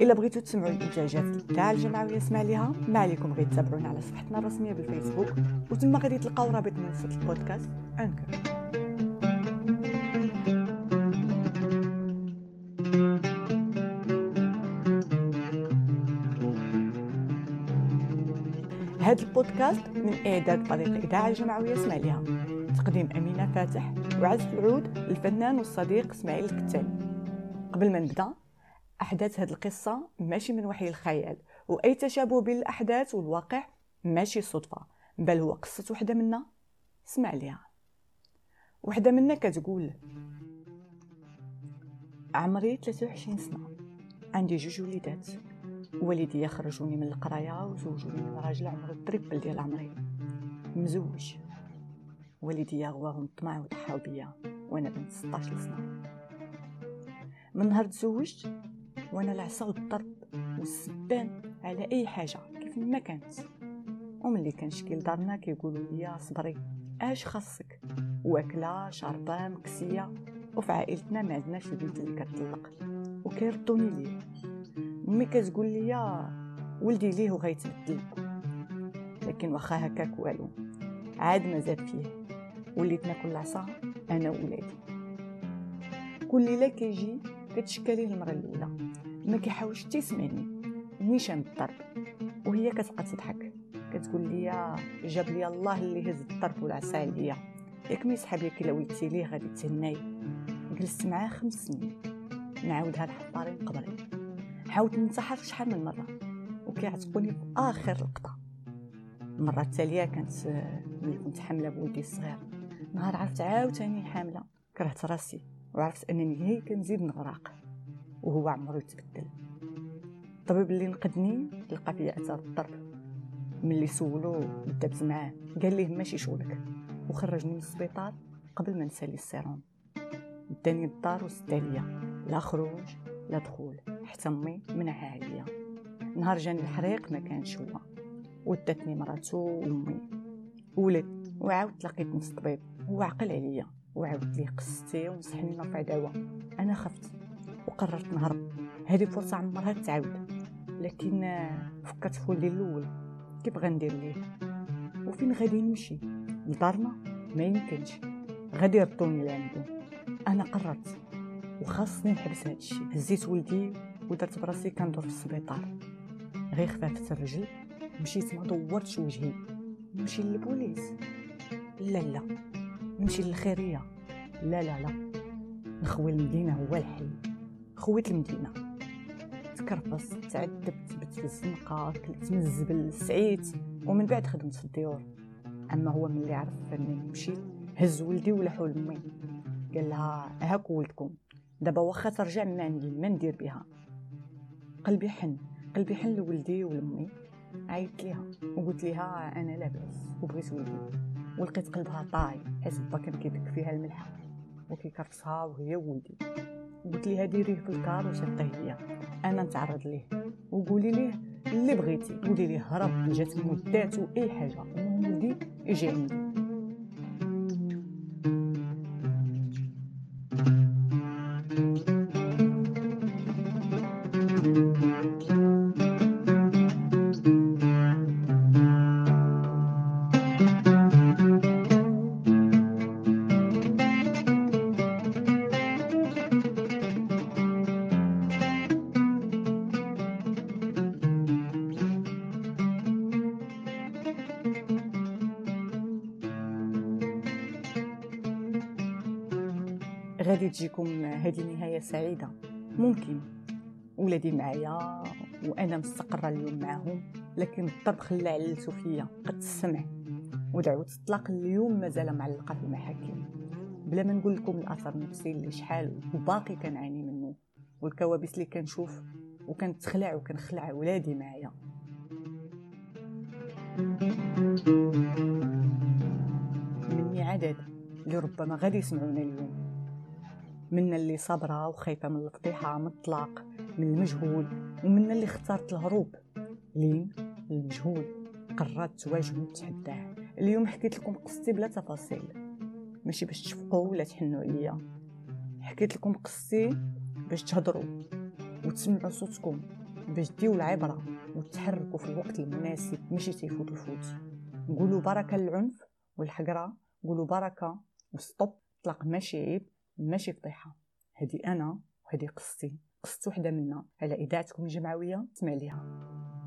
إلا بغيتو تسمعوا الإنتاجات تاع الجمعويه اسمع ليها ما عليكم غير تتابعونا على صفحتنا الرسمية بالفيسبوك وتما غادي تلقاو رابط منصه البودكاست أنكر. هذا البودكاست من إعداد فريق إذاعة الجمعويه اسمع ليها. تقديم أمينة فاتح وعزف العود الفنان والصديق إسماعيل الكتاني. قبل ما نبدأ أحداث هذه القصة ماشي من وحي الخيال وأي تشابه بين الأحداث والواقع ماشي صدفة. بل هو قصة وحدة منا؟ اسمع ليها. وحدة منا كتقول عمري 23 سنة. عندي جوج وليدات. والدي خرجوني من القرايه وزوجوني من راجل عمره ال triple ديال عمري. مزوج. والدي غواهم الطمع وضحاو بيا وأنا بنت 16 سنه من نهار تزوجت وأنا العصا والضرب والسبان على أي حاجة كيف ما كانت. وملي كنشكي لدارنا كيقولوا لي صبري أش خاصك؟ واكلة شاربه مكسية. وفي عائلتنا ما عندناش البنت اللي كتطلق وكيردوني ليه. امي كتقول لي ولدي ليه وغيتبدل. لكن واخا هكاك والو عاد ما زاد فيه. وليت ناكل العصا أنا وولادي. كل ليله كيجي كتشكالي المرة الأولى. ما كيحاولش حتى يسمعني. نيشان الضرب وهي كتبقى تضحك. كتقول لي جاب لي الله اللي هز الضرب والعصا عليا. ياك ما يسحب لك إلا ولدتي ليه غادي تهناي؟ جلست معاه خمس سنين. نعاود هاد الحطارين قبري حاولت ننتحر شحال من مرة. وكيعتقوني في آخر لقطة. المرة التالية كانت ملي كنت حاملة بولدي الصغير. نهار عرفت عاوتاني حاملة. كرهت راسي وعرفت أنني هي كنزيد نغرق. وهو عمرو يتبدل. الطبيب اللي نقدني لقى فيا اثار الضرب. ملي سولو دابز معاه قال ليه ماشي شغلك. وخرجني من السبيطار قبل ما نسالي السيروم داني الدار وسداليا لا خروج لا دخول. حتى أمي منعها عليا نهار جاني الحريق ما كانش هو. وداتني مراتو وأمي. ولد وعاود تلاقيت نفس الطبيب. هو عقل عليا وعاود لي قصتي ونصحني نرفع دعوة أنا خفت وقررت نهرب. هذه فرصة عمرها تعاود لكن فكرت في ولدي الأول كيف غندير ليه؟ وفين غادي نمشي؟ لدارنا؟ ما يمكنش. غادي يردوني لعندو أنا قررت وخاصني نحبس هادشي هزيت ولدي ودرت براسي كندور في السبيطار. غير خفافت الرجل مشيت ما دورتش وجهي. نمشي للبوليس. لا لا. نمشي للخيريه لا لا لا نخوي المدينة هو الحل خويت المدينة. تكرفص تعذبت بت في الزنقه كلت من الزبل سعيت ومن بعد خدمت في الديور. أما هو ملي عرف انني نمشي هز ولدي ولحو لأمي. قال لها هاك ولدكم. دابا واخا ترجع ما عندي ما ندير بها. قلبي حن قلبي حن لولدي ولمي عيطت ليها وقلت ليها أنا لاباس وبغيت ولدي. ولقيت قلبها طاي حيت با كان كيدك فيها الملحه وكيكرسها وهي وولدي قلت ليها ديريه في الكار وسيطيه ليا. أنا نتعرض ليه. وقولي ليه اللي بغيتي. قولي ليه هرب جات مدات واي حاجة. ولدي يجي عندي غادي تجيكم هذه نهاية سعيدة. ممكن ولادي معايا وأنا مستقرة اليوم معاهم لكن الضرب خلى علتو فيا. قد السمع ودعوة الطلاق اليوم مازال معلقة في المحاكم. بلا ما نقول لكم الأثر النفسي اللي شحال وباقي كنعاني منه والكوابيس اللي كنشوف وكنتخلع وكنخلع ولادي معايا. مني عدد اللي ربما غادي يسمعونا اليوم. من اللي صبرة وخايفة من الفضيحة من الطلاق من المجهول ومن اللي اختارت الهروب. لين المجهول قررت تواجه وتحداه اليوم حكيت لكم قصتي بلا تفاصيل. ماشي باش تشفقوا ولا تحنوا عليا. حكيت لكم قصتي باش تهضروا وتسمعوا صوتكم باش تديو العبرة وتحركوا في الوقت المناسب ماشي حتى يفوت الفوت. قولوا بركة للعنف والحقرة قولوا بركة وستوب. طلق ماشي عيب. ماشي فضيحة هذه أنا وهذه قصتي. قصة وحدة منا. على إذاعتكم الجمعوية تسمع ليها.